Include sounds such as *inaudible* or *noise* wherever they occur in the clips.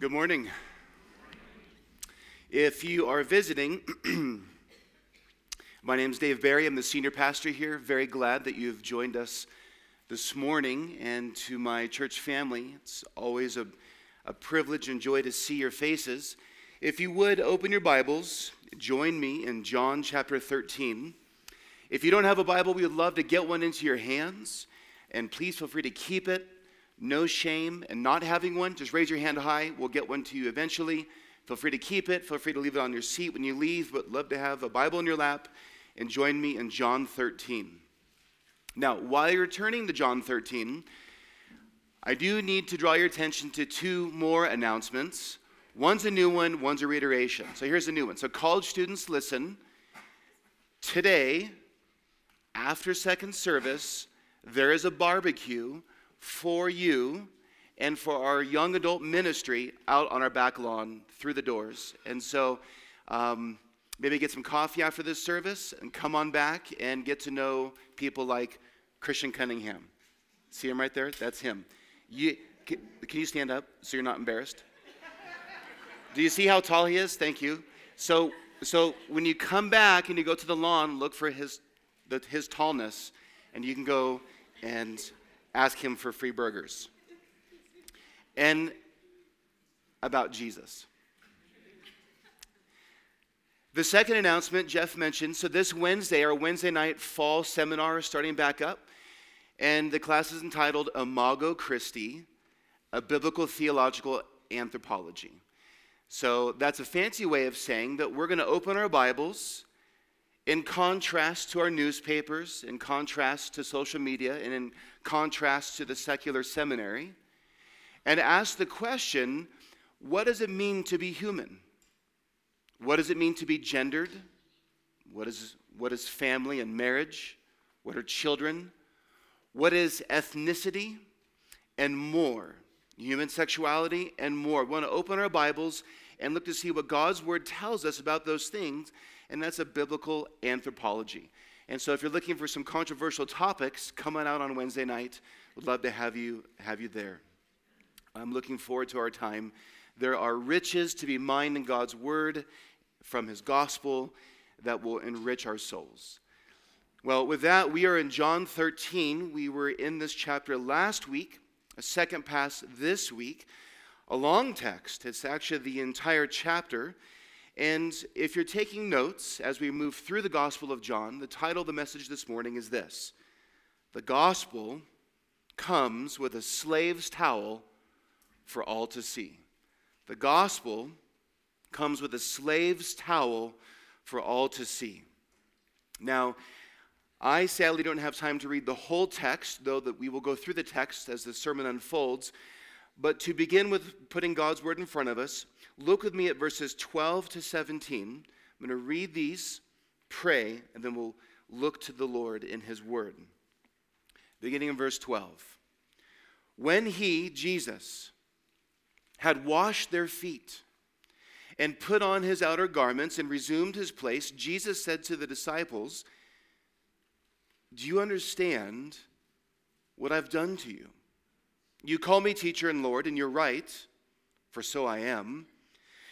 Good morning. If you are visiting, *clears throat* my name is Dave Barry. I'm the senior pastor here. Very glad that you've joined us this morning. And to my church family, it's always a, a privilege and joy to see your faces. If you would open your Bibles, join me in John chapter 13. If you don't have a Bible, we would love to get one into your hands. And please feel free to keep it. No shame in not having one. Just raise your hand high. We'll get one to you eventually. Feel free to keep it. Feel free to leave it on your seat when you leave. But love to have a Bible in your lap and join me in John 13. Now, while you're turning to John 13, I do need to draw your attention to two more announcements. One's a new one, one's a reiteration. So here's a new one. So, college students, listen. Today, after second service, there is a barbecue for you and for our young adult ministry out on our back lawn through the doors. And so um, maybe get some coffee after this service and come on back and get to know people like Christian Cunningham. See him right there? That's him. You, can, can you stand up so you're not embarrassed? Do you see how tall he is? Thank you. So, so when you come back and you go to the lawn, look for his, the, his tallness, and you can go and ask him for free burgers. And about Jesus. The second announcement Jeff mentioned so this Wednesday, our Wednesday night fall seminar is starting back up. And the class is entitled Imago Christi, a biblical theological anthropology. So that's a fancy way of saying that we're going to open our Bibles in contrast to our newspapers, in contrast to social media, and in contrast to the secular seminary, and ask the question what does it mean to be human? What does it mean to be gendered? What is, what is family and marriage? What are children? What is ethnicity? And more. Human sexuality and more. We want to open our Bibles and look to see what God's Word tells us about those things and that's a biblical anthropology. And so if you're looking for some controversial topics, come on out on Wednesday night. we'd love to have you have you there. I'm looking forward to our time. There are riches to be mined in God's word from his gospel that will enrich our souls. Well, with that, we are in John 13. We were in this chapter last week, a second pass this week. A long text. It's actually the entire chapter. And if you're taking notes as we move through the Gospel of John, the title of the message this morning is this The Gospel comes with a slave's towel for all to see. The Gospel comes with a slave's towel for all to see. Now, I sadly don't have time to read the whole text, though that we will go through the text as the sermon unfolds. But to begin with putting God's word in front of us, Look with me at verses 12 to 17. I'm going to read these, pray, and then we'll look to the Lord in his word. Beginning in verse 12. When he, Jesus, had washed their feet and put on his outer garments and resumed his place, Jesus said to the disciples, Do you understand what I've done to you? You call me teacher and Lord, and you're right, for so I am.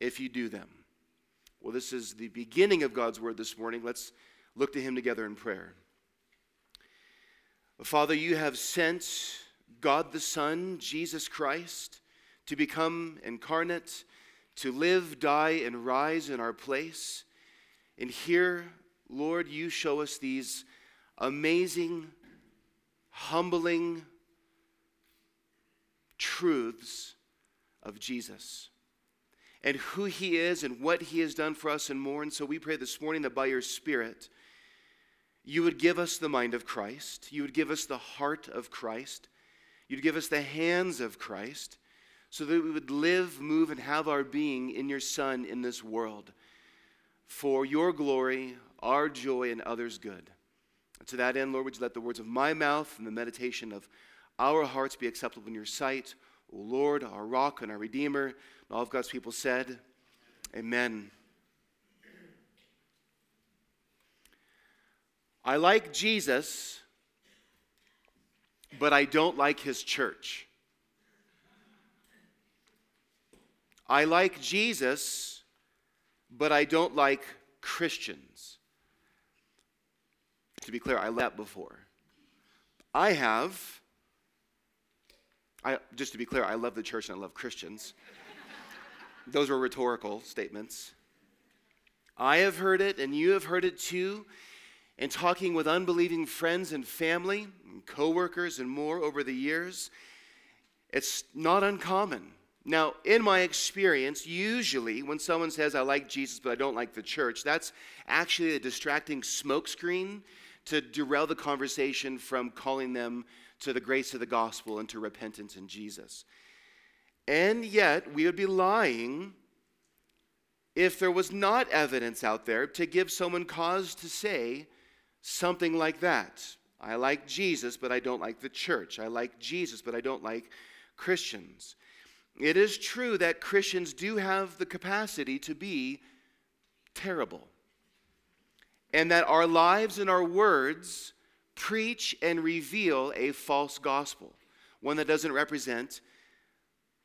if you do them. Well, this is the beginning of God's word this morning. Let's look to Him together in prayer. Father, you have sent God the Son, Jesus Christ, to become incarnate, to live, die, and rise in our place. And here, Lord, you show us these amazing, humbling truths of Jesus and who He is and what He has done for us and more. And so we pray this morning that by your Spirit, you would give us the mind of Christ, you would give us the heart of Christ, you'd give us the hands of Christ, so that we would live, move, and have our being in your Son in this world for your glory, our joy, and others' good. And to that end, Lord, would you let the words of my mouth and the meditation of our hearts be acceptable in your sight, O Lord, our rock and our redeemer. And all of God's people said, Amen. I like Jesus, but I don't like his church. I like Jesus, but I don't like Christians. To be clear, I left before. I have, I, just to be clear, I love the church and I love Christians. Those were rhetorical statements. I have heard it, and you have heard it too, in talking with unbelieving friends and family, and coworkers, and more over the years. It's not uncommon. Now, in my experience, usually when someone says, I like Jesus, but I don't like the church, that's actually a distracting smokescreen to derail the conversation from calling them to the grace of the gospel and to repentance in Jesus. And yet, we would be lying if there was not evidence out there to give someone cause to say something like that. I like Jesus, but I don't like the church. I like Jesus, but I don't like Christians. It is true that Christians do have the capacity to be terrible, and that our lives and our words preach and reveal a false gospel, one that doesn't represent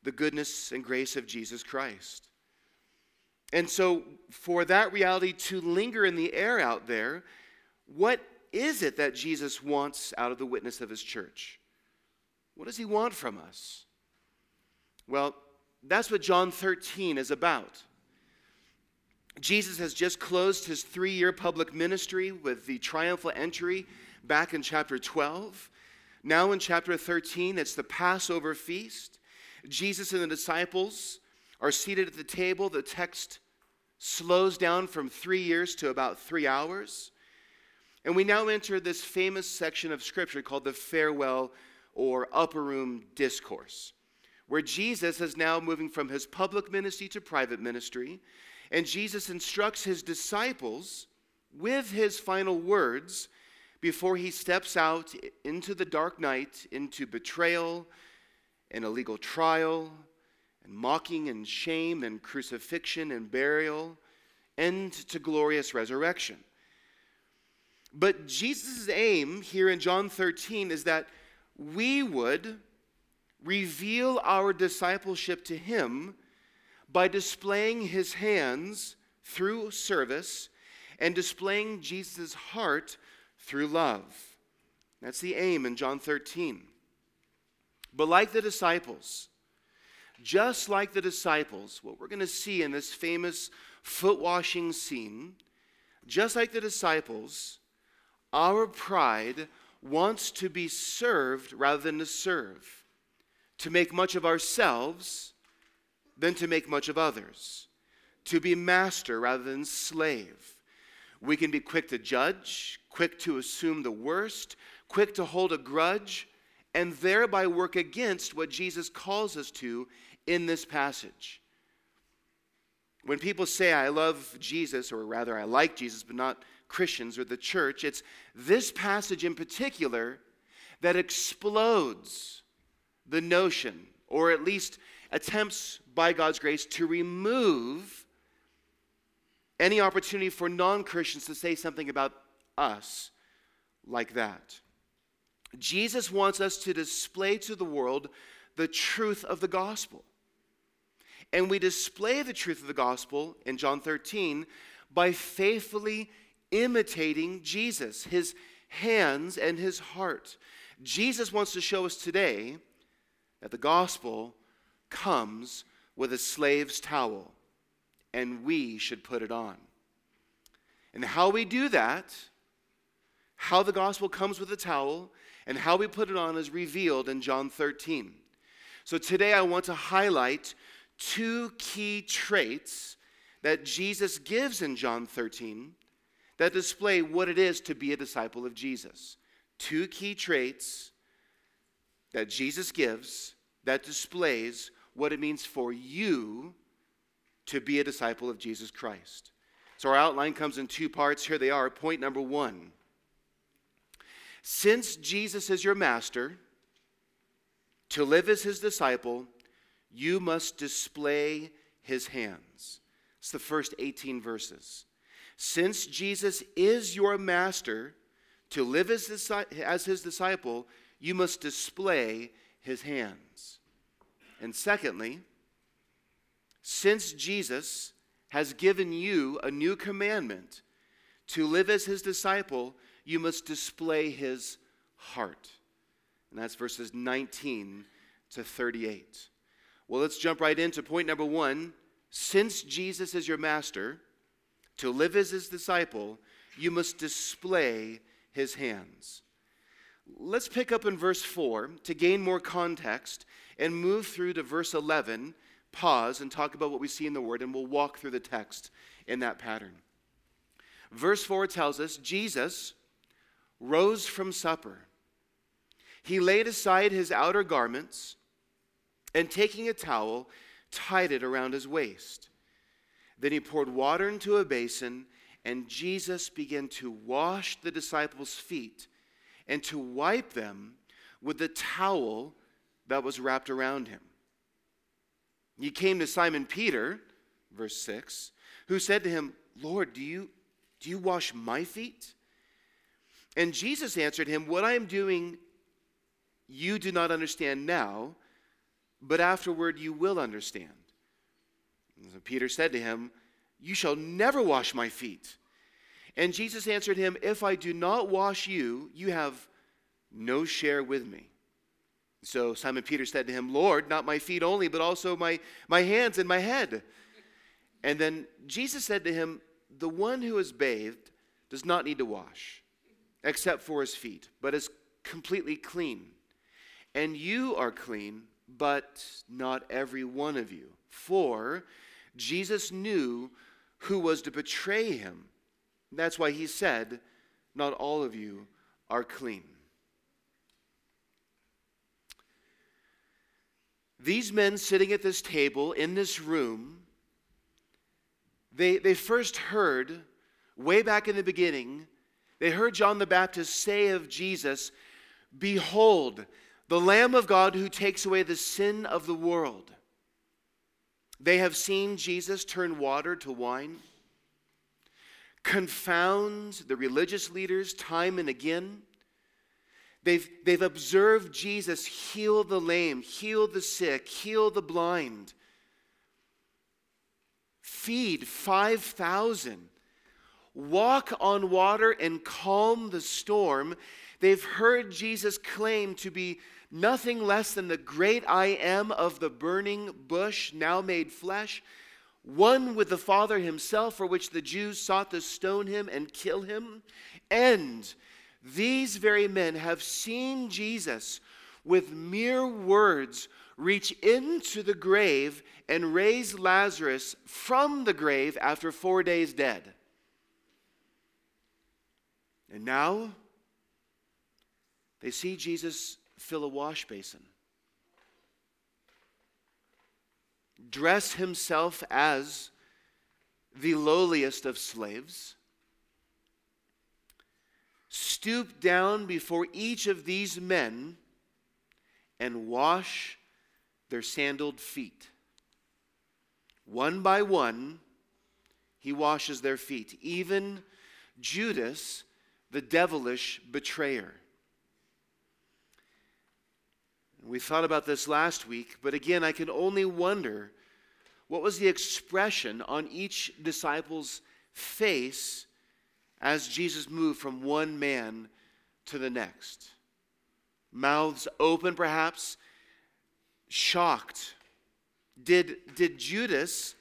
the goodness and grace of Jesus Christ. And so, for that reality to linger in the air out there, what is it that Jesus wants out of the witness of his church? What does he want from us? Well, that's what John 13 is about. Jesus has just closed his three year public ministry with the triumphal entry back in chapter 12. Now, in chapter 13, it's the Passover feast. Jesus and the disciples are seated at the table. The text slows down from three years to about three hours. And we now enter this famous section of Scripture called the farewell or upper room discourse, where Jesus is now moving from his public ministry to private ministry. And Jesus instructs his disciples with his final words before he steps out into the dark night, into betrayal and a legal trial, and mocking and shame and crucifixion and burial, and to glorious resurrection. But Jesus' aim here in John 13 is that we would reveal our discipleship to Him by displaying His hands through service and displaying Jesus' heart through love. That's the aim in John 13. But like the disciples, just like the disciples, what we're going to see in this famous foot washing scene, just like the disciples, our pride wants to be served rather than to serve, to make much of ourselves than to make much of others, to be master rather than slave. We can be quick to judge, quick to assume the worst, quick to hold a grudge, and thereby work against what Jesus calls us to in this passage. When people say, I love Jesus, or rather, I like Jesus, but not Christians or the church, it's this passage in particular that explodes the notion, or at least attempts by God's grace to remove any opportunity for non Christians to say something about us like that. Jesus wants us to display to the world the truth of the gospel. And we display the truth of the gospel in John 13 by faithfully imitating Jesus, his hands and his heart. Jesus wants to show us today that the gospel comes with a slave's towel, and we should put it on. And how we do that, how the gospel comes with a towel, and how we put it on is revealed in John 13. So today I want to highlight two key traits that Jesus gives in John 13 that display what it is to be a disciple of Jesus. Two key traits that Jesus gives that displays what it means for you to be a disciple of Jesus Christ. So our outline comes in two parts. Here they are. Point number one Since Jesus is your master, to live as his disciple, you must display his hands. It's the first 18 verses. Since Jesus is your master, to live as, as his disciple, you must display his hands. And secondly, since Jesus has given you a new commandment to live as his disciple, you must display his heart. And that's verses 19 to 38. Well, let's jump right into point number one. Since Jesus is your master, to live as his disciple, you must display his hands. Let's pick up in verse 4 to gain more context and move through to verse 11, pause and talk about what we see in the Word, and we'll walk through the text in that pattern. Verse 4 tells us Jesus rose from supper. He laid aside his outer garments and, taking a towel, tied it around his waist. Then he poured water into a basin, and Jesus began to wash the disciples' feet and to wipe them with the towel that was wrapped around him. He came to Simon Peter, verse 6, who said to him, Lord, do you, do you wash my feet? And Jesus answered him, What I am doing you do not understand now, but afterward you will understand. So Peter said to him, You shall never wash my feet. And Jesus answered him, If I do not wash you, you have no share with me. So Simon Peter said to him, Lord, not my feet only, but also my, my hands and my head. And then Jesus said to him, The one who is bathed does not need to wash, except for his feet, but is completely clean. And you are clean, but not every one of you. For Jesus knew who was to betray him. That's why he said, Not all of you are clean. These men sitting at this table in this room, they, they first heard, way back in the beginning, they heard John the Baptist say of Jesus, Behold, the Lamb of God who takes away the sin of the world. They have seen Jesus turn water to wine, confound the religious leaders time and again They've, they've observed Jesus heal the lame, heal the sick, heal the blind, feed 5,000, walk on water and calm the storm. They've heard Jesus claim to be nothing less than the great I am of the burning bush, now made flesh, one with the Father himself, for which the Jews sought to stone him and kill him, and these very men have seen Jesus with mere words reach into the grave and raise Lazarus from the grave after four days dead. And now they see Jesus fill a wash basin, dress himself as the lowliest of slaves stoop down before each of these men and wash their sandaled feet. One by one, he washes their feet, even Judas, the devilish betrayer. We thought about this last week, but again, I can only wonder what was the expression on each disciple's face as Jesus moved from one man to the next. Mouths open, perhaps, shocked. Did, did Judas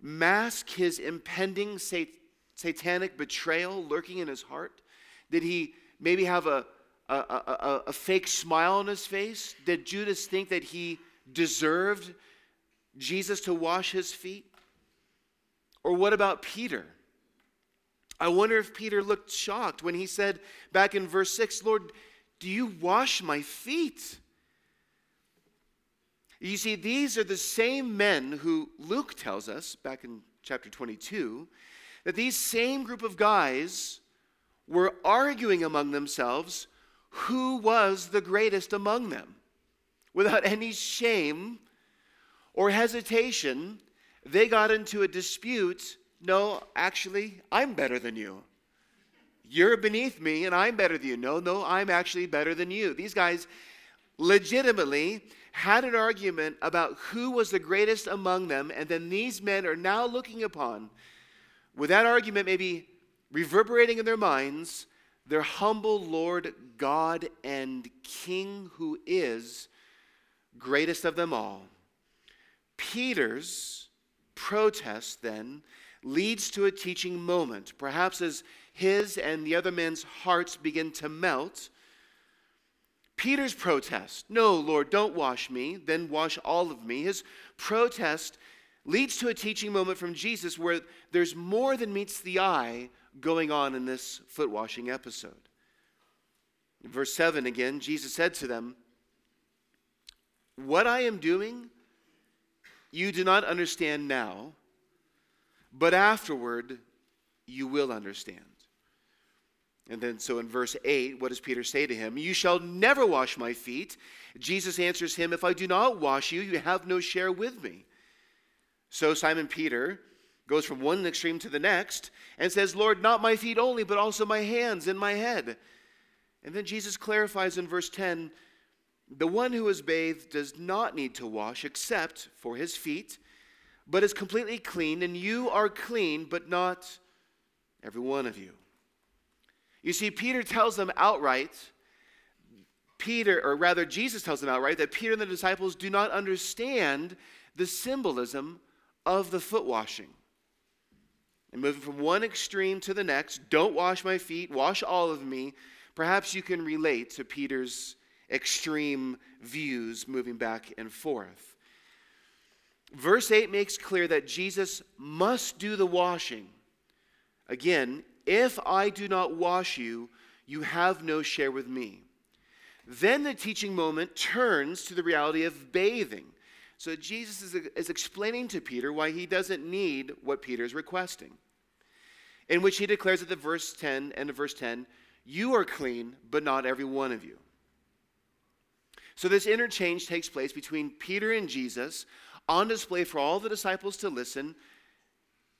mask his impending sat- satanic betrayal lurking in his heart? Did he maybe have a, a, a, a fake smile on his face? Did Judas think that he deserved Jesus to wash his feet? Or what about Peter? I wonder if Peter looked shocked when he said back in verse 6, Lord, do you wash my feet? You see, these are the same men who Luke tells us back in chapter 22 that these same group of guys were arguing among themselves who was the greatest among them. Without any shame or hesitation, they got into a dispute. No, actually, I'm better than you. You're beneath me and I'm better than you. No, no, I'm actually better than you. These guys legitimately had an argument about who was the greatest among them, and then these men are now looking upon, with that argument maybe reverberating in their minds, their humble Lord, God, and King who is greatest of them all. Peter's protest then leads to a teaching moment, perhaps as his and the other men's hearts begin to melt. Peter's protest, no, Lord, don't wash me, then wash all of me. His protest leads to a teaching moment from Jesus where there's more than meets the eye going on in this foot washing episode. In verse 7 again, Jesus said to them, What I am doing, you do not understand now, but afterward you will understand. And then, so in verse 8, what does Peter say to him? You shall never wash my feet. Jesus answers him, If I do not wash you, you have no share with me. So Simon Peter goes from one extreme to the next and says, Lord, not my feet only, but also my hands and my head. And then Jesus clarifies in verse 10 the one who is bathed does not need to wash except for his feet, but is completely clean, and you are clean, but not every one of you. You see, Peter tells them outright, Peter, or rather, Jesus tells them outright that Peter and the disciples do not understand the symbolism of the foot washing. And moving from one extreme to the next, don't wash my feet, wash all of me. Perhaps you can relate to Peter's extreme views moving back and forth. Verse 8 makes clear that Jesus must do the washing. Again, if I do not wash you, you have no share with me. Then the teaching moment turns to the reality of bathing. So Jesus is, is explaining to Peter why he doesn't need what Peter is requesting, in which he declares at the verse 10 and the verse 10, you are clean, but not every one of you. So this interchange takes place between Peter and Jesus on display for all the disciples to listen.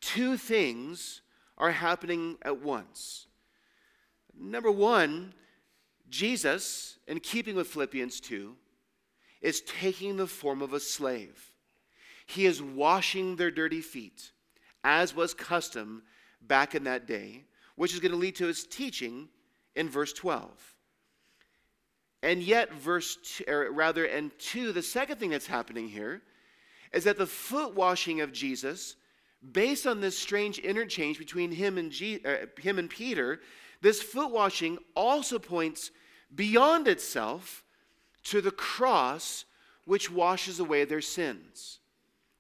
Two things are happening at once. Number one, Jesus, in keeping with Philippians 2, is taking the form of a slave. He is washing their dirty feet, as was custom back in that day, which is going to lead to his teaching in verse 12. And yet, verse two, or rather, and two, the second thing that's happening here is that the foot washing of Jesus based on this strange interchange between him and, G, uh, him and Peter, this foot washing also points beyond itself to the cross which washes away their sins.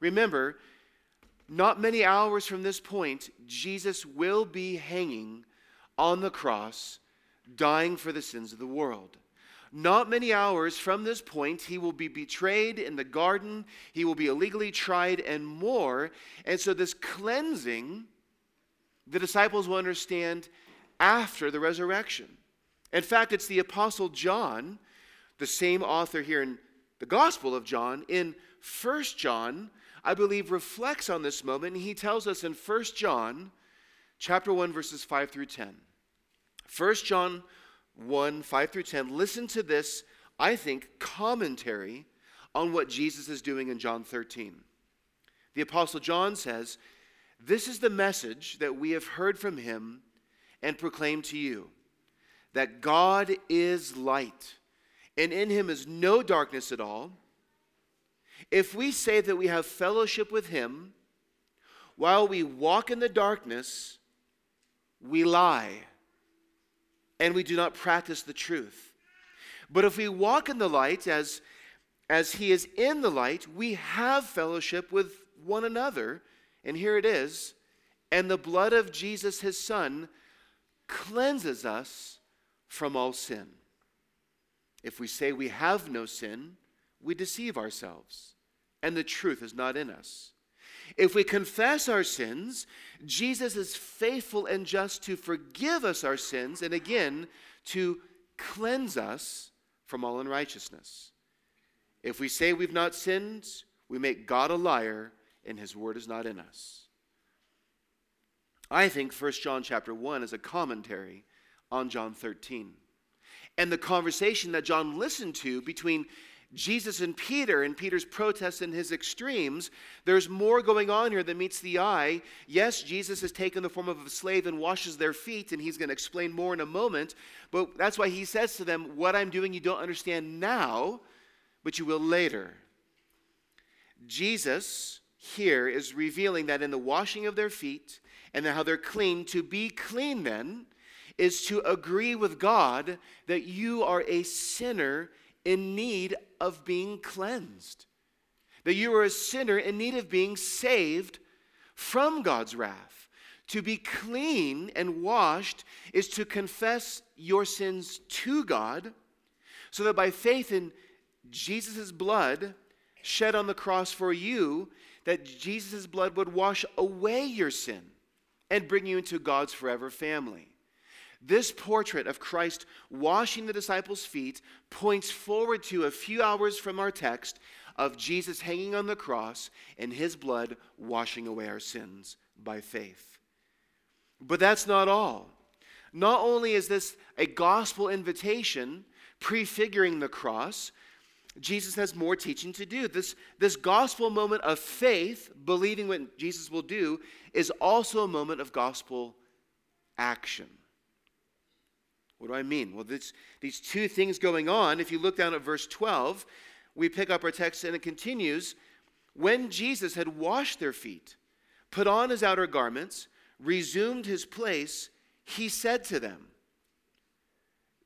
Remember, not many hours from this point, Jesus will be hanging on the cross, dying for the sins of the world. Not many hours from this point, he will be betrayed in the garden, he will be illegally tried, and more. And so, this cleansing, the disciples will understand after the resurrection. In fact, it's the Apostle John, the same author here in the Gospel of John, in First John, I believe, reflects on this moment. He tells us in First John chapter 1, verses 5 through 10. 1 John 1 5 through 10, listen to this, I think, commentary on what Jesus is doing in John 13. The Apostle John says, This is the message that we have heard from him and proclaim to you that God is light, and in him is no darkness at all. If we say that we have fellowship with him while we walk in the darkness, we lie and we do not practice the truth. But if we walk in the light as, as he is in the light, we have fellowship with one another. And here it is. And the blood of Jesus, his son, cleanses us from all sin. If we say we have no sin, we deceive ourselves, and the truth is not in us. If we confess our sins, Jesus is faithful and just to forgive us our sins and again to cleanse us from all unrighteousness. If we say we've not sinned, we make God a liar and his word is not in us. I think 1 John chapter 1 is a commentary on John 13. And the conversation that John listened to between Jesus and Peter and Peter's protests and his extremes, there's more going on here than meets the eye. Yes, Jesus has taken the form of a slave and washes their feet, and he's going to explain more in a moment. But that's why he says to them, What I'm doing you don't understand now, but you will later. Jesus here is revealing that in the washing of their feet and how they're clean, to be clean then is to agree with God that you are a sinner in need of being cleansed. That you are a sinner in need of being saved from God's wrath. To be clean and washed is to confess your sins to God, so that by faith in Jesus' blood shed on the cross for you, that Jesus' blood would wash away your sin and bring you into God's forever family. This portrait of Christ washing the disciples' feet points forward to a few hours from our text of Jesus hanging on the cross and his blood washing away our sins by faith. But that's not all. Not only is this a gospel invitation prefiguring the cross, Jesus has more teaching to do. This, this gospel moment of faith, believing what Jesus will do, is also a moment of gospel action. What do I mean? Well, this, these two things going on, if you look down at verse 12, we pick up our text and it continues When Jesus had washed their feet, put on his outer garments, resumed his place, he said to them,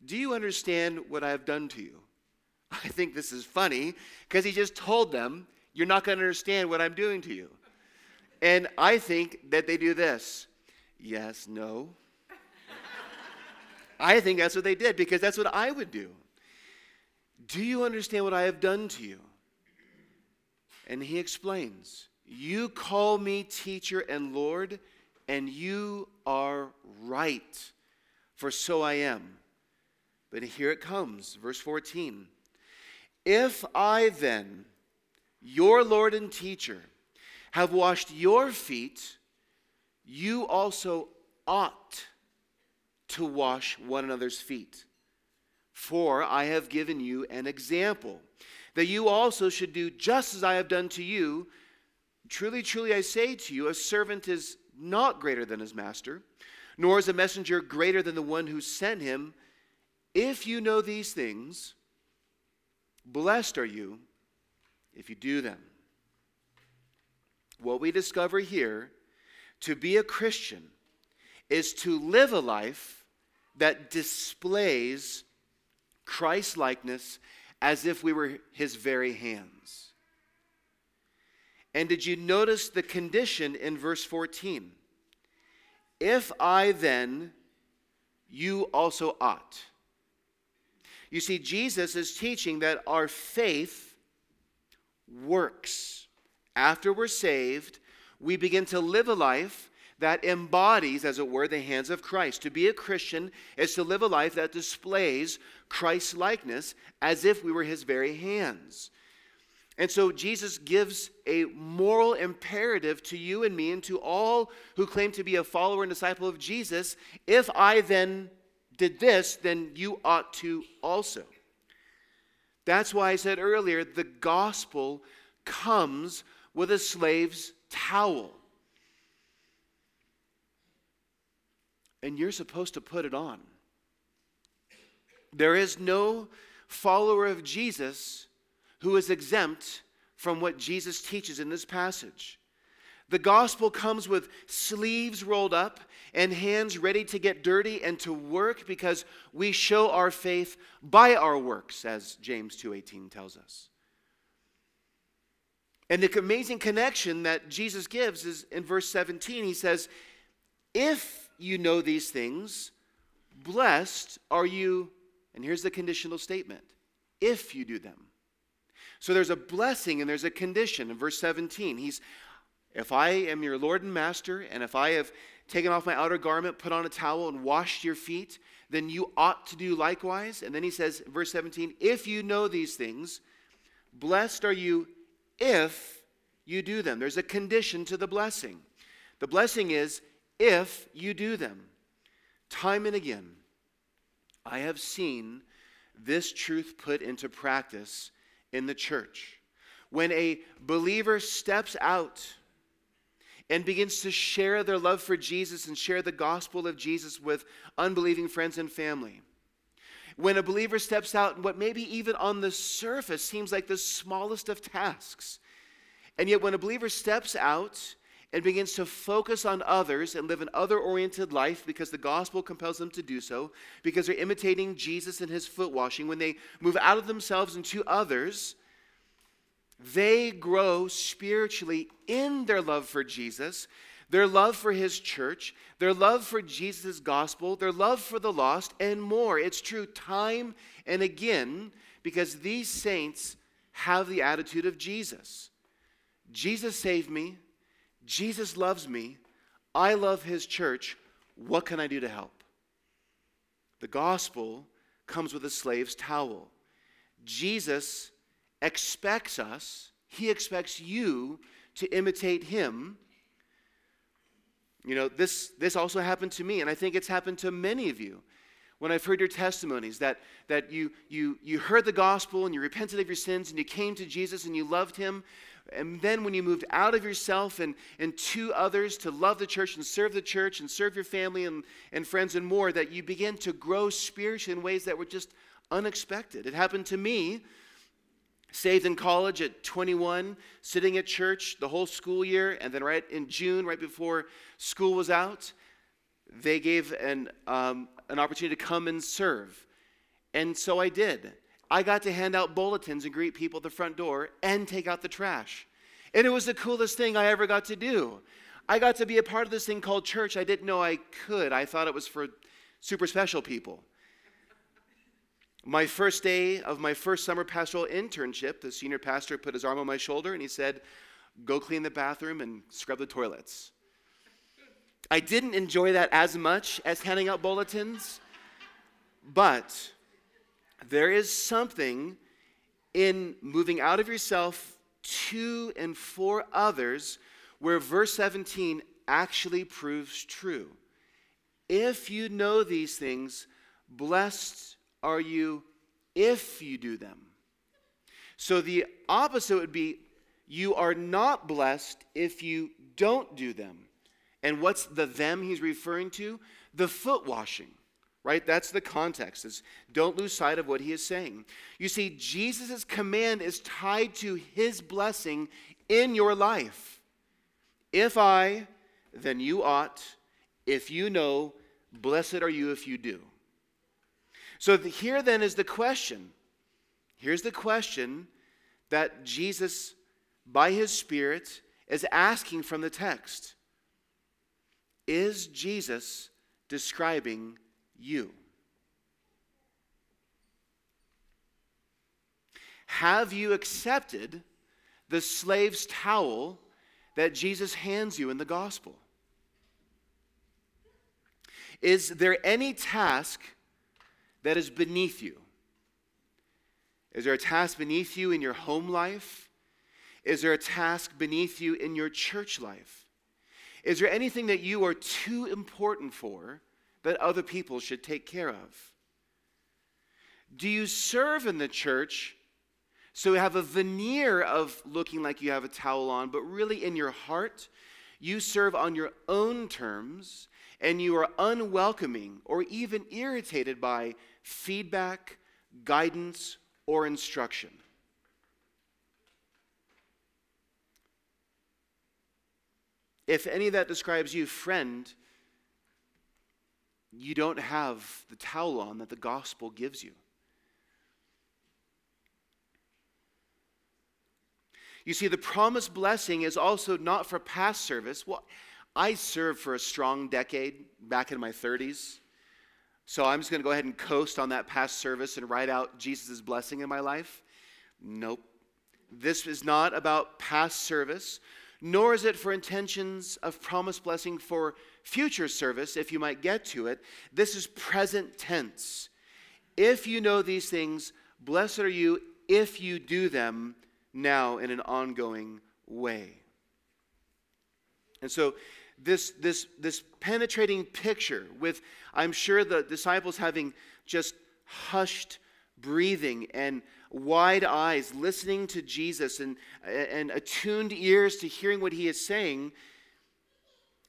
Do you understand what I have done to you? *laughs* I think this is funny because he just told them, You're not going to understand what I'm doing to you. And I think that they do this yes, no. I think that's what they did because that's what I would do. Do you understand what I have done to you? And he explains, You call me teacher and Lord, and you are right, for so I am. But here it comes, verse 14. If I then, your Lord and teacher, have washed your feet, you also ought to wash one another's feet. For I have given you an example, that you also should do just as I have done to you. Truly, truly, I say to you, a servant is not greater than his master, nor is a messenger greater than the one who sent him. If you know these things, blessed are you if you do them. What we discover here to be a Christian is to live a life that displays Christ likeness as if we were his very hands. And did you notice the condition in verse 14? If I then, you also ought. You see, Jesus is teaching that our faith works. After we're saved, we begin to live a life that embodies, as it were, the hands of Christ. To be a Christian is to live a life that displays Christ's likeness as if we were his very hands. And so Jesus gives a moral imperative to you and me and to all who claim to be a follower and disciple of Jesus. If I then did this, then you ought to also. That's why I said earlier the gospel comes with a slave's towel. And you're supposed to put it on. There is no follower of Jesus who is exempt from what Jesus teaches in this passage. The gospel comes with sleeves rolled up and hands ready to get dirty and to work because we show our faith by our works as James 2:18 tells us. And the amazing connection that Jesus gives is in verse 17 he says if you know these things, blessed are you, and here's the conditional statement if you do them. So there's a blessing and there's a condition. In verse 17, he's, if I am your Lord and Master, and if I have taken off my outer garment, put on a towel, and washed your feet, then you ought to do likewise. And then he says, verse 17, if you know these things, blessed are you if you do them. There's a condition to the blessing. The blessing is if you do them. Time and again, I have seen this truth put into practice in the church. When a believer steps out and begins to share their love for Jesus and share the gospel of Jesus with unbelieving friends and family. When a believer steps out and what maybe even on the surface seems like the smallest of tasks. And yet, when a believer steps out and begins to focus on others and live an other oriented life because the gospel compels them to do so, because they're imitating Jesus and his foot washing, when they move out of themselves into others, they grow spiritually in their love for Jesus, their love for his church, their love for Jesus' gospel, their love for the lost, and more. It's true time and again because these saints have the attitude of Jesus. Jesus saved me. Jesus loves me. I love his church. What can I do to help? The gospel comes with a slave's towel. Jesus expects us, he expects you to imitate him. You know, this, this also happened to me, and I think it's happened to many of you. When I've heard your testimonies that, that you, you, you heard the gospel and you repented of your sins and you came to Jesus and you loved him, and then when you moved out of yourself and, and to others to love the church and serve the church and serve your family and, and friends and more, that you begin to grow spiritually in ways that were just unexpected. It happened to me saved in college at 21, sitting at church the whole school year, and then right in June, right before school was out, they gave an, um, an opportunity to come and serve. And so I did. I got to hand out bulletins and greet people at the front door and take out the trash. And it was the coolest thing I ever got to do. I got to be a part of this thing called church. I didn't know I could. I thought it was for super special people. My first day of my first summer pastoral internship, the senior pastor put his arm on my shoulder and he said, Go clean the bathroom and scrub the toilets. I didn't enjoy that as much as handing out bulletins, but there is something in moving out of yourself to and for others where verse 17 actually proves true. If you know these things, blessed are you if you do them? So the opposite would be you are not blessed if you don't do them. And what's the them he's referring to? The foot washing, right? That's the context. Is don't lose sight of what he is saying. You see, Jesus' command is tied to his blessing in your life. If I, then you ought. If you know, blessed are you if you do. So the, here then is the question. Here's the question that Jesus, by his Spirit, is asking from the text Is Jesus describing you? Have you accepted the slave's towel that Jesus hands you in the gospel? Is there any task that is beneath you? Is there a task beneath you in your home life? Is there a task beneath you in your church life? Is there anything that you are too important for that other people should take care of? Do you serve in the church so you have a veneer of looking like you have a towel on, but really in your heart, you serve on your own terms and you are unwelcoming or even irritated by feedback, guidance, or instruction. If any of that describes you, friend, you don't have the towel on that the gospel gives you. You see, the promised blessing is also not for past service. Well, I served for a strong decade back in my 30s. So I'm just going to go ahead and coast on that past service and write out Jesus' blessing in my life? Nope. This is not about past service, nor is it for intentions of promised blessing for future service, if you might get to it. This is present tense. If you know these things, blessed are you if you do them now in an ongoing way. And so, this, this, this penetrating picture with, I'm sure, the disciples having just hushed breathing and wide eyes, listening to Jesus and, and attuned ears to hearing what he is saying,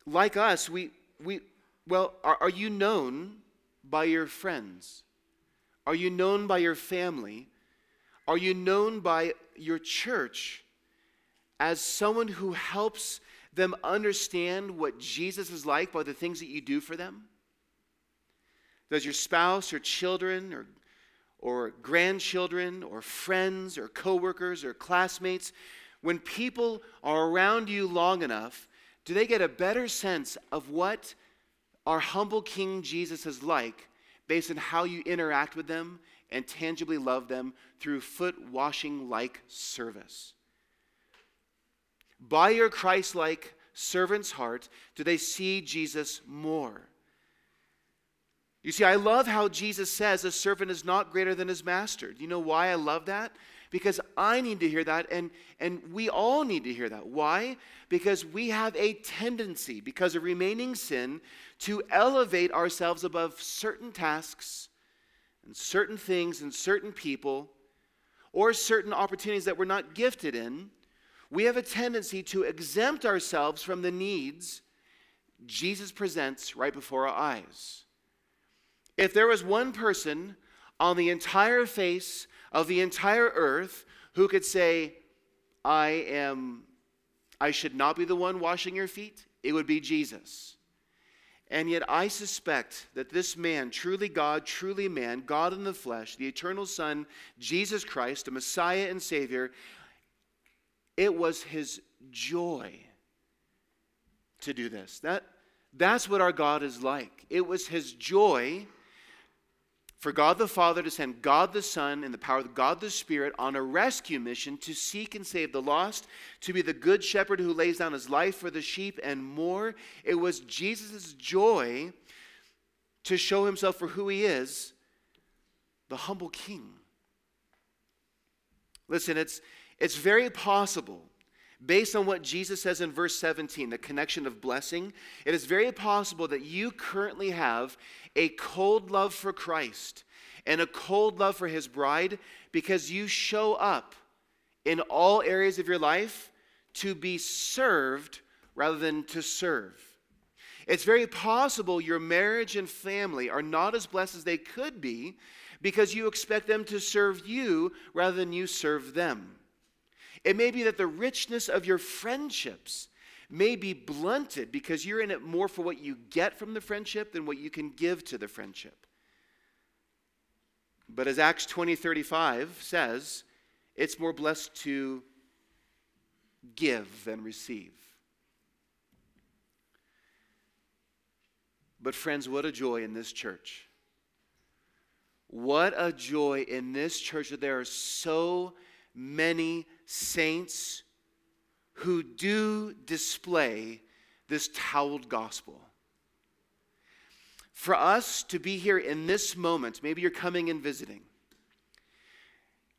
like us, we, we well, are, are you known by your friends? Are you known by your family? Are you known by your church as someone who helps them understand what Jesus is like by the things that you do for them? Does your spouse or children or, or grandchildren or friends or coworkers or classmates, when people are around you long enough, do they get a better sense of what our humble King Jesus is like based on how you interact with them and tangibly love them through foot washing like service? By your Christ like servant's heart, do they see Jesus more? You see, I love how Jesus says a servant is not greater than his master. Do you know why I love that? Because I need to hear that, and, and we all need to hear that. Why? Because we have a tendency, because of remaining sin, to elevate ourselves above certain tasks and certain things and certain people or certain opportunities that we're not gifted in. We have a tendency to exempt ourselves from the needs Jesus presents right before our eyes. If there was one person on the entire face of the entire earth who could say, I am, I should not be the one washing your feet, it would be Jesus. And yet, I suspect that this man, truly God, truly man, God in the flesh, the eternal Son, Jesus Christ, the Messiah and Savior, it was his joy to do this. That, that's what our God is like. It was his joy for God the Father to send God the Son in the power of God the Spirit on a rescue mission to seek and save the lost, to be the good shepherd who lays down his life for the sheep, and more. It was Jesus' joy to show himself for who he is, the humble king. Listen, it's, it's very possible, based on what Jesus says in verse 17, the connection of blessing, it is very possible that you currently have a cold love for Christ and a cold love for his bride because you show up in all areas of your life to be served rather than to serve. It's very possible your marriage and family are not as blessed as they could be because you expect them to serve you rather than you serve them. It may be that the richness of your friendships may be blunted because you're in it more for what you get from the friendship than what you can give to the friendship. But as Acts 20 35 says, it's more blessed to give than receive. But, friends, what a joy in this church. What a joy in this church that there are so many saints who do display this toweled gospel. For us to be here in this moment, maybe you're coming and visiting,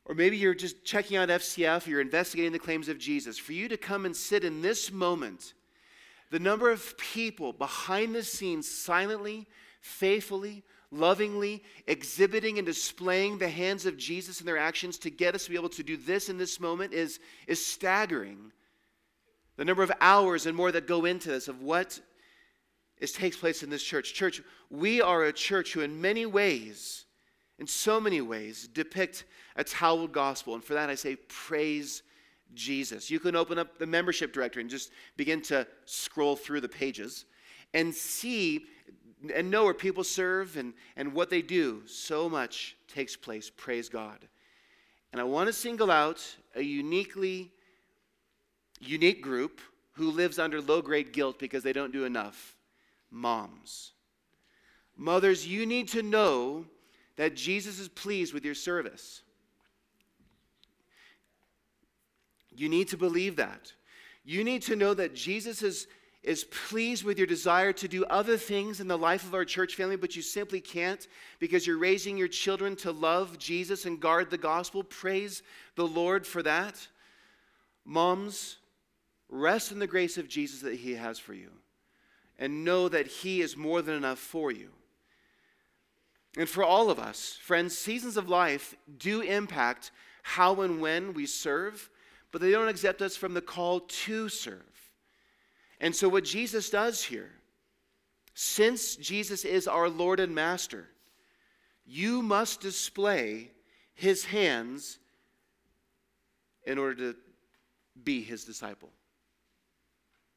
or maybe you're just checking out FCF, you're investigating the claims of Jesus. For you to come and sit in this moment, the number of people behind the scenes silently, faithfully, lovingly exhibiting and displaying the hands of Jesus in their actions to get us to be able to do this in this moment is, is staggering. The number of hours and more that go into this of what is, takes place in this church. Church, we are a church who, in many ways, in so many ways, depict a toweled gospel. And for that, I say, praise Jesus. You can open up the membership directory and just begin to scroll through the pages and see and know where people serve and, and what they do. So much takes place. Praise God. And I want to single out a uniquely unique group who lives under low grade guilt because they don't do enough moms. Mothers, you need to know that Jesus is pleased with your service. You need to believe that. You need to know that Jesus is, is pleased with your desire to do other things in the life of our church family, but you simply can't because you're raising your children to love Jesus and guard the gospel. Praise the Lord for that. Moms, rest in the grace of Jesus that He has for you and know that He is more than enough for you. And for all of us, friends, seasons of life do impact how and when we serve, but they don't exempt us from the call to serve. And so, what Jesus does here, since Jesus is our Lord and Master, you must display his hands in order to be his disciple.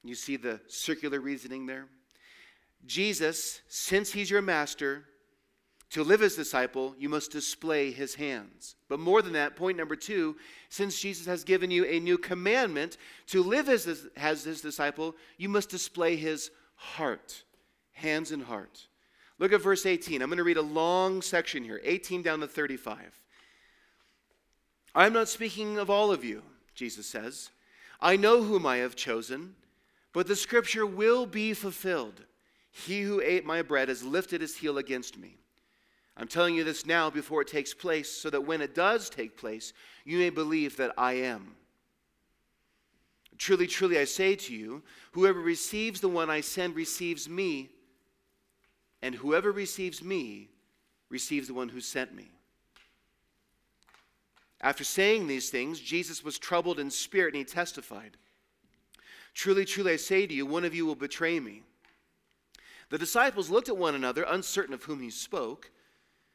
You see the circular reasoning there? Jesus, since he's your master, to live as disciple, you must display his hands. But more than that, point number two, since Jesus has given you a new commandment to live as, his, as his disciple, you must display his heart, hands and heart. Look at verse 18. I'm going to read a long section here, 18 down to 35. I'm not speaking of all of you, Jesus says. I know whom I have chosen, but the scripture will be fulfilled. He who ate my bread has lifted his heel against me. I'm telling you this now before it takes place, so that when it does take place, you may believe that I am. Truly, truly, I say to you, whoever receives the one I send receives me, and whoever receives me receives the one who sent me. After saying these things, Jesus was troubled in spirit and he testified Truly, truly, I say to you, one of you will betray me. The disciples looked at one another, uncertain of whom he spoke.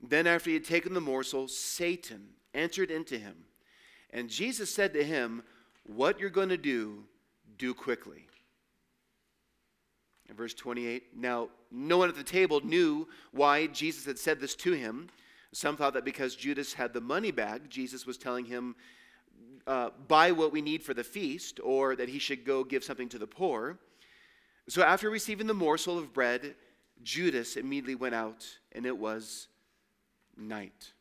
Then, after he had taken the morsel, Satan entered into him. And Jesus said to him, What you're going to do, do quickly. In verse 28, now no one at the table knew why Jesus had said this to him. Some thought that because Judas had the money bag, Jesus was telling him, uh, buy what we need for the feast, or that he should go give something to the poor. So after receiving the morsel of bread, Judas immediately went out, and it was night.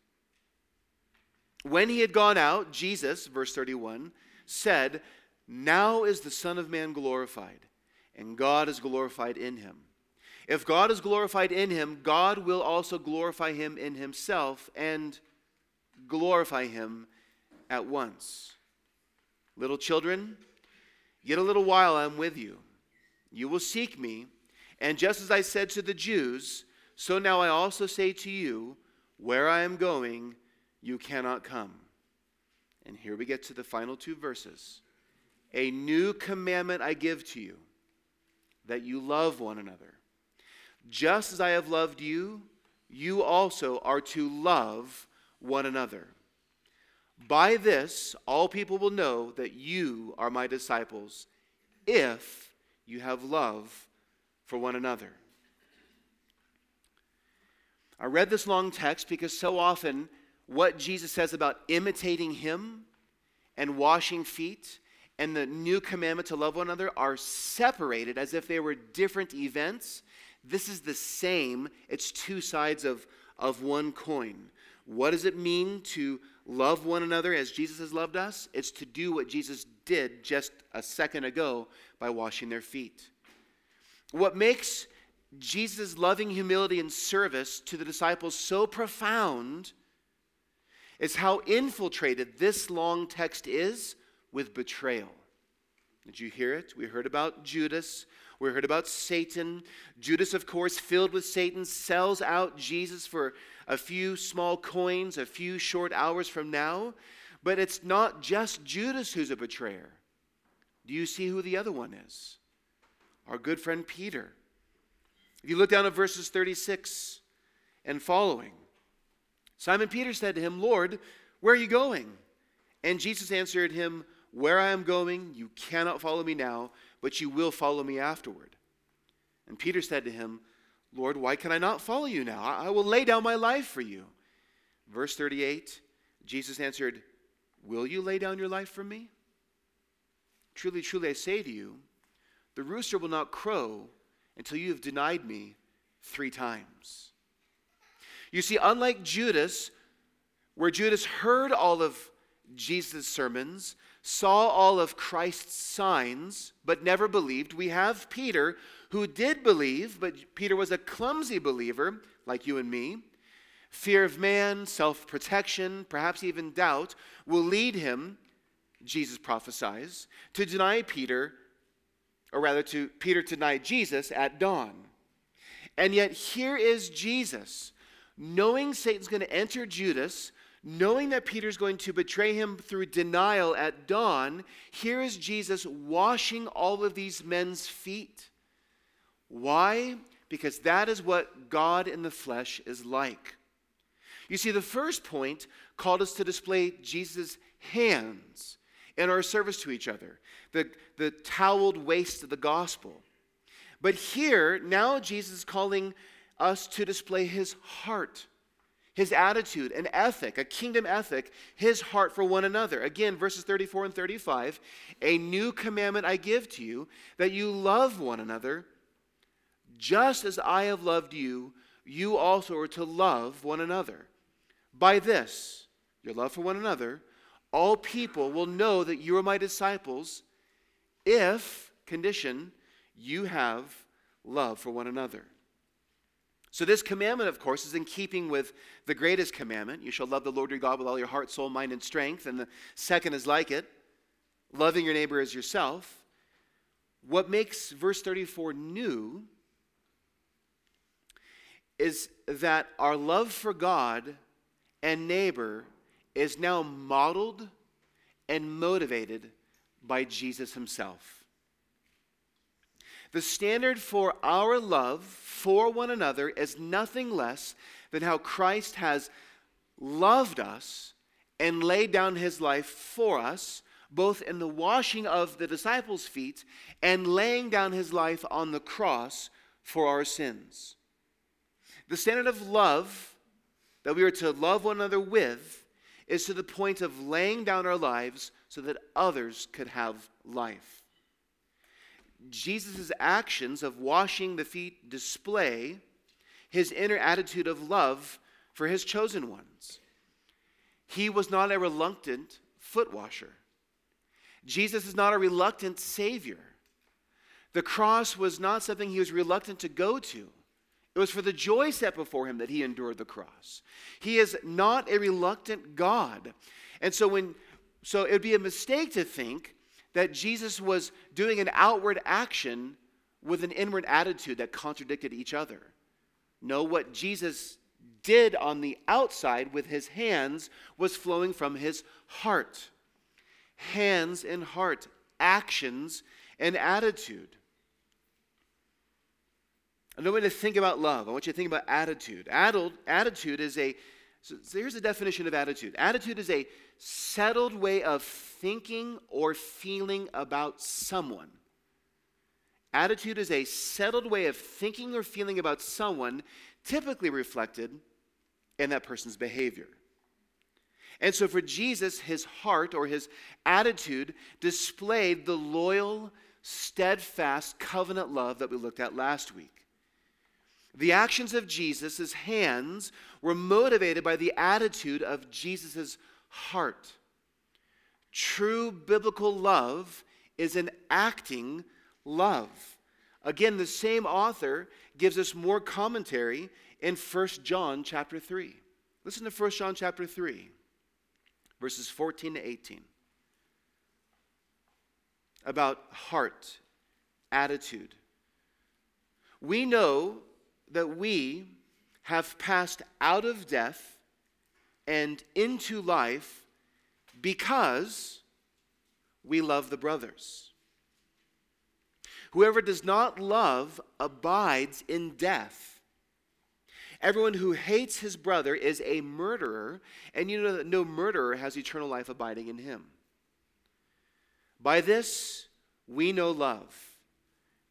When he had gone out, Jesus, verse 31, said, Now is the Son of Man glorified, and God is glorified in him. If God is glorified in him, God will also glorify him in himself and glorify him at once. Little children, yet a little while I'm with you. You will seek me, and just as I said to the Jews, so now I also say to you, where I am going, you cannot come. And here we get to the final two verses. A new commandment I give to you, that you love one another. Just as I have loved you, you also are to love one another. By this, all people will know that you are my disciples, if you have love for one another. I read this long text because so often what Jesus says about imitating him and washing feet and the new commandment to love one another are separated as if they were different events. This is the same, it's two sides of, of one coin. What does it mean to love one another as Jesus has loved us? It's to do what Jesus did just a second ago by washing their feet. What makes Jesus' loving humility and service to the disciples so profound is how infiltrated this long text is with betrayal. Did you hear it? We heard about Judas. We heard about Satan. Judas, of course, filled with Satan, sells out Jesus for a few small coins a few short hours from now. But it's not just Judas who's a betrayer. Do you see who the other one is? Our good friend Peter. If you look down at verses 36 and following, Simon Peter said to him, Lord, where are you going? And Jesus answered him, where I am going. You cannot follow me now, but you will follow me afterward. And Peter said to him, Lord, why can I not follow you now? I will lay down my life for you. Verse 38 Jesus answered, Will you lay down your life for me? Truly, truly, I say to you, the rooster will not crow until you have denied me three times. You see, unlike Judas, where Judas heard all of Jesus' sermons, saw all of Christ's signs, but never believed, we have Peter who did believe, but Peter was a clumsy believer, like you and me. Fear of man, self protection, perhaps even doubt will lead him, Jesus prophesies, to deny Peter, or rather to Peter to Jesus at dawn. And yet here is Jesus, knowing Satan's going to enter Judas, knowing that Peter's going to betray him through denial at dawn, here is Jesus washing all of these men's feet. Why? Because that is what God in the flesh is like. You see, the first point called us to display Jesus' hands in our service to each other, the, the toweled waist of the gospel. But here, now Jesus is calling us to display his heart, his attitude, an ethic, a kingdom ethic, his heart for one another. Again, verses 34 and 35 A new commandment I give to you, that you love one another, just as I have loved you, you also are to love one another. By this, your love for one another, all people will know that you are my disciples if, condition, you have love for one another. So, this commandment, of course, is in keeping with the greatest commandment you shall love the Lord your God with all your heart, soul, mind, and strength. And the second is like it loving your neighbor as yourself. What makes verse 34 new is that our love for God and neighbor is now modeled and motivated by Jesus himself. The standard for our love for one another is nothing less than how Christ has loved us and laid down his life for us, both in the washing of the disciples' feet and laying down his life on the cross for our sins. The standard of love that we are to love one another with is to the point of laying down our lives so that others could have life. Jesus' actions of washing the feet display his inner attitude of love for his chosen ones. He was not a reluctant foot washer. Jesus is not a reluctant Savior. The cross was not something he was reluctant to go to. It was for the joy set before him that he endured the cross. He is not a reluctant God. And so when so it would be a mistake to think that Jesus was doing an outward action with an inward attitude that contradicted each other. No, what Jesus did on the outside with his hands was flowing from his heart. Hands and heart, actions and attitude. Want you to think about love. I want you to think about attitude. Attitude is a, so here's a definition of attitude attitude is a settled way of thinking or feeling about someone. Attitude is a settled way of thinking or feeling about someone, typically reflected in that person's behavior. And so for Jesus, his heart or his attitude displayed the loyal, steadfast covenant love that we looked at last week. The actions of Jesus' hands were motivated by the attitude of Jesus' heart. True biblical love is an acting love. Again, the same author gives us more commentary in 1 John chapter 3. Listen to 1 John chapter 3, verses 14 to 18. About heart, attitude. We know that we have passed out of death and into life because we love the brothers. Whoever does not love abides in death. Everyone who hates his brother is a murderer, and you know that no murderer has eternal life abiding in him. By this we know love,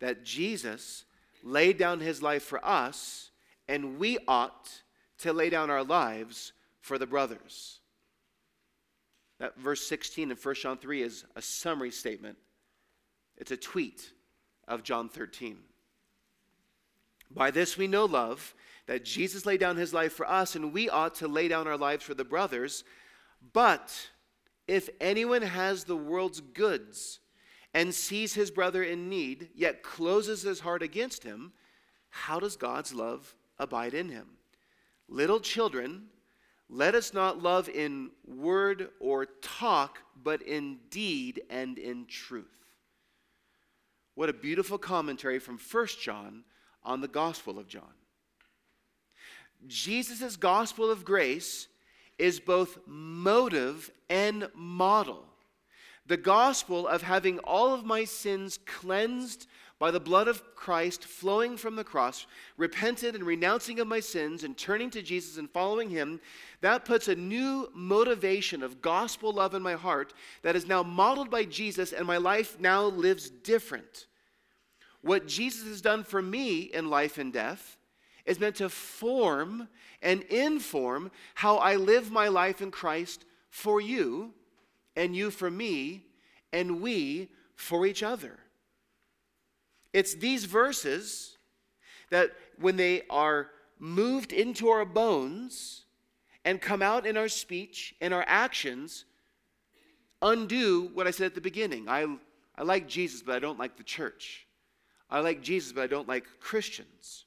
that Jesus laid down his life for us, and we ought to lay down our lives for the brothers. That verse 16 in 1 John 3 is a summary statement. It's a tweet of John 13. By this we know love, that Jesus laid down his life for us, and we ought to lay down our lives for the brothers. But if anyone has the world's goods and sees his brother in need, yet closes his heart against him, how does God's love abide in him? Little children, let us not love in word or talk, but in deed and in truth. What a beautiful commentary from 1 John on the Gospel of John. Jesus' gospel of grace is both motive and model. The gospel of having all of my sins cleansed by the blood of Christ flowing from the cross, repented and renouncing of my sins and turning to Jesus and following him, that puts a new motivation of gospel love in my heart that is now modeled by Jesus, and my life now lives different. What Jesus has done for me in life and death is meant to form and inform how I live my life in Christ for you, and you for me, and we for each other. It's these verses that, when they are moved into our bones and come out in our speech and our actions, undo what I said at the beginning. I, I like Jesus, but I don't like the church. I like Jesus, but I don't like Christians.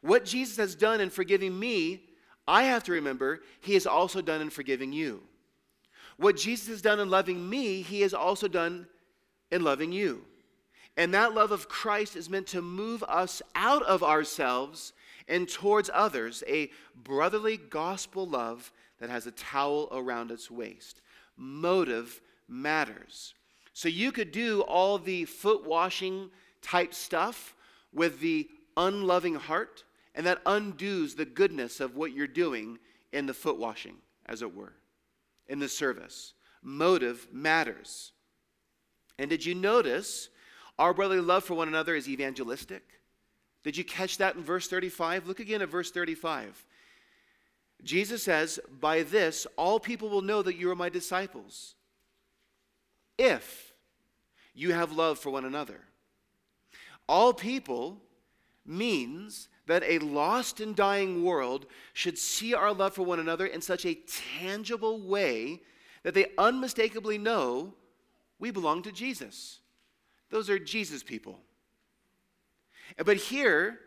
What Jesus has done in forgiving me, I have to remember, he has also done in forgiving you. What Jesus has done in loving me, he has also done in loving you. And that love of Christ is meant to move us out of ourselves and towards others, a brotherly gospel love that has a towel around its waist. Motive matters. So you could do all the foot washing type stuff with the unloving heart, and that undoes the goodness of what you're doing in the foot washing, as it were, in the service. Motive matters. And did you notice our brotherly love for one another is evangelistic? Did you catch that in verse 35? Look again at verse 35. Jesus says, By this all people will know that you are my disciples, if you have love for one another. All people means that a lost and dying world should see our love for one another in such a tangible way that they unmistakably know we belong to Jesus. Those are Jesus people. But here,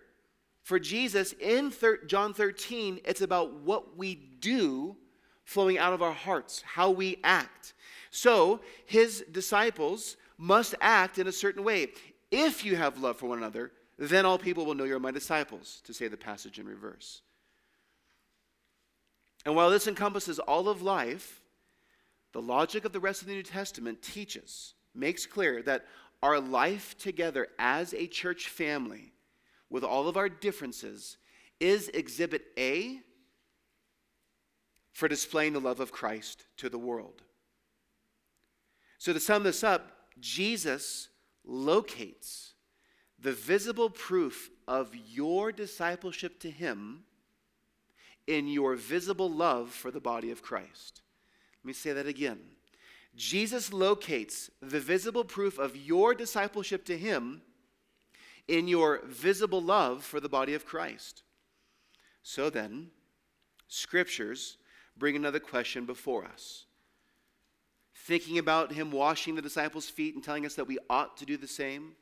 for Jesus in John 13, it's about what we do flowing out of our hearts, how we act. So, his disciples must act in a certain way. If you have love for one another, then all people will know you're my disciples, to say the passage in reverse. And while this encompasses all of life, the logic of the rest of the New Testament teaches, makes clear that our life together as a church family, with all of our differences, is exhibit A for displaying the love of Christ to the world. So, to sum this up, Jesus locates the visible proof of your discipleship to Him in your visible love for the body of Christ. Let me say that again. Jesus locates the visible proof of your discipleship to Him in your visible love for the body of Christ. So then, scriptures bring another question before us. Thinking about Him washing the disciples' feet and telling us that we ought to do the same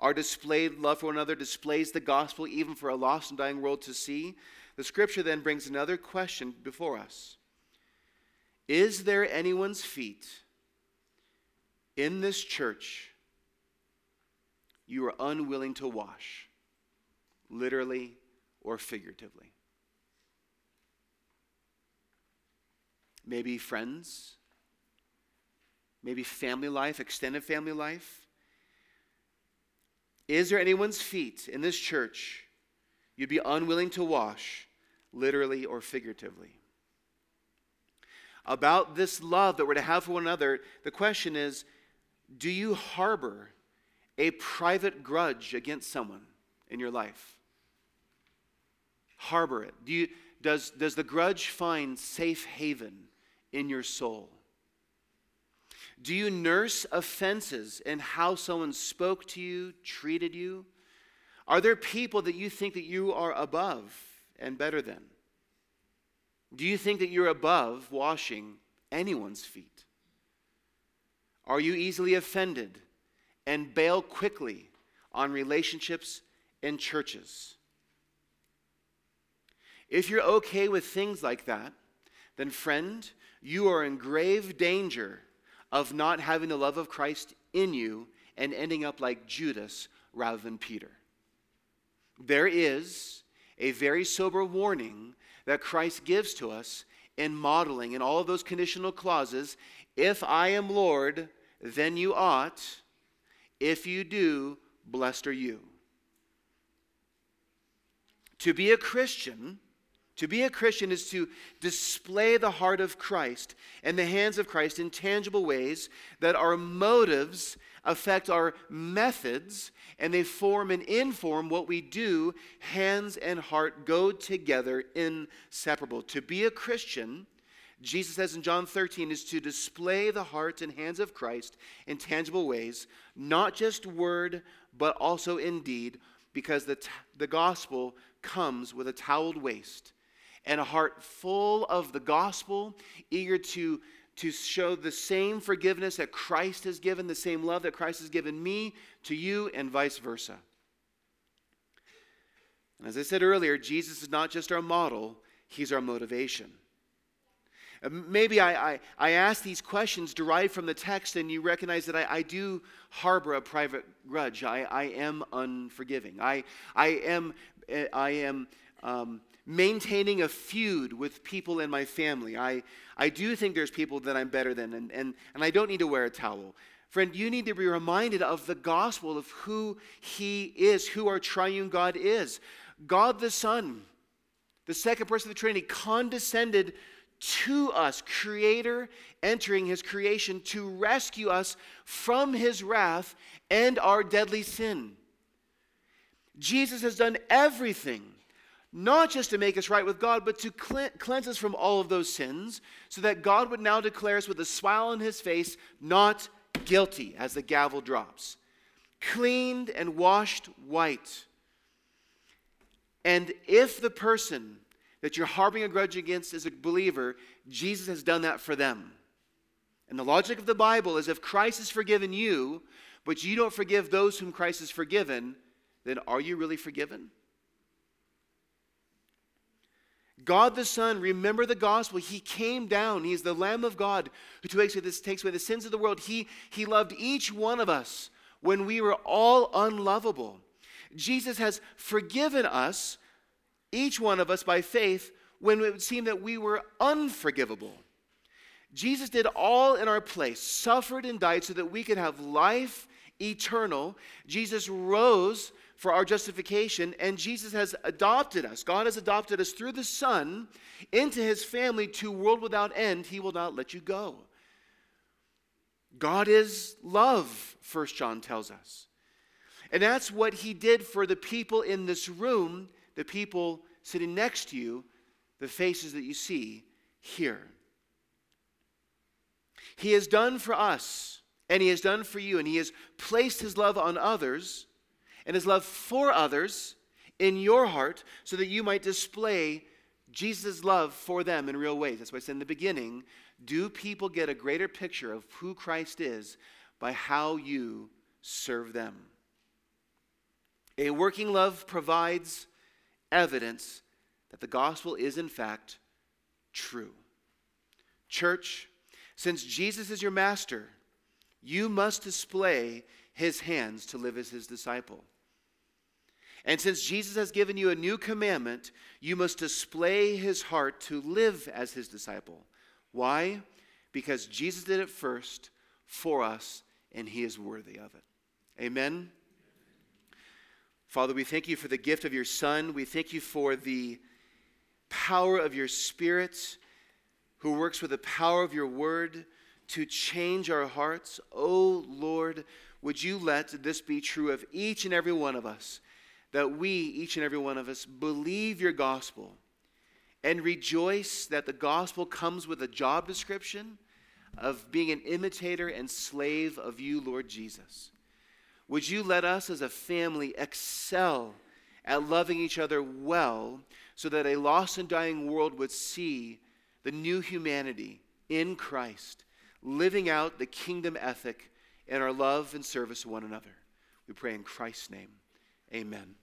our displayed love for one another displays the gospel even for a lost and dying world to see. The scripture then brings another question before us Is there anyone's feet in this church you are unwilling to wash, literally or figuratively? Maybe friends, maybe family life, extended family life is there anyone's feet in this church you'd be unwilling to wash, literally or figuratively? About this love that we're to have for one another, the question is do you harbor a private grudge against someone in your life? Harbor it. Do you, does, does the grudge find safe haven in your soul? Do you nurse offenses in how someone spoke to you, treated you? Are there people that you think that you are above and better than? Do you think that you're above washing anyone's feet? Are you easily offended and bail quickly on relationships and churches? If you're okay with things like that, then, friend, you are in grave danger of not having the love of Christ in you and ending up like Judas rather than Peter. There is a very sober warning that Christ gives to us in modeling in all of those conditional clauses. If I am Lord, then you ought. If you do, blessed are you. To be a Christian, to be a Christian is to display the heart of Christ and the hands of Christ in tangible ways that our motives affect our methods and they form and inform what we do. Hands and heart go together, inseparable. To be a Christian, Jesus says in John 13, is to display the heart and hands of Christ in tangible ways, not just word, but also in deed, because the, t- the gospel comes with a toweled waist and a heart full of the gospel, eager to, to show the same forgiveness that Christ has given, the same love that Christ has given me to you, and vice versa. And as I said earlier, Jesus is not just our model, he's our motivation. Uh, maybe I, I, I ask these questions derived from the text, and you recognize that I, I do harbor a private grudge. I, I am unforgiving. I, I am, uh, I am um, maintaining a feud with people in my family. I, I do think there's people that I'm better than, and, and, and I don't need to wear a towel. Friend, you need to be reminded of the gospel of who He is, who our triune God is. God the Son, the second person of the Trinity, condescended to us, Creator entering His creation to rescue us from His wrath and our deadly sin. Jesus has done everything not just to make us right with God, but to cleanse us from all of those sins, so that God would now declare us with a smile on his face, not guilty, as the gavel drops, cleaned and washed white. And if the person that you're harboring a grudge against is a believer, Jesus has done that for them. And the logic of the Bible is if Christ has forgiven you, but you don't forgive those whom Christ has forgiven, then are you really forgiven? God the Son, remember the gospel. He came down. He is the Lamb of God who takes away, this, takes away the sins of the world. He, he loved each one of us when we were all unlovable. Jesus has forgiven us, each one of us, by faith when it would seem that we were unforgivable. Jesus did all in our place, suffered and died so that we could have life eternal. Jesus rose for our justification, and Jesus has adopted us. God has adopted us through the Son into his family to world without end. He will not let you go. God is love, First John tells us. And that's what he did for the people in this room, the people sitting next to you, the faces that you see here. He has done for us, and he has done for you, and he has placed his love on others and his love for others in your heart so that you might display Jesus' love for them in real ways. That's why I said in the beginning do people get a greater picture of who Christ is by how you serve them? A working love provides evidence that the gospel is, in fact, true. Church, since Jesus is your master, you must display his hands to live as his disciple. And since Jesus has given you a new commandment, you must display his heart to live as his disciple. Why? Because Jesus did it first for us, and he is worthy of it. Amen. Father, we thank you for the gift of your Son. We thank you for the power of your Spirit. who works with the power of your word to change our hearts. Oh Lord, would you let this be true of each and every one of us, that we, each and every one of us, believe your gospel and rejoice that the gospel comes with a job description of being an imitator and slave of you, Lord Jesus. Would you let us as a family excel at loving each other well so that a lost and dying world would see the new humanity in Christ, living out the kingdom ethic in our love and service to one another? We pray in Christ's name. Amen.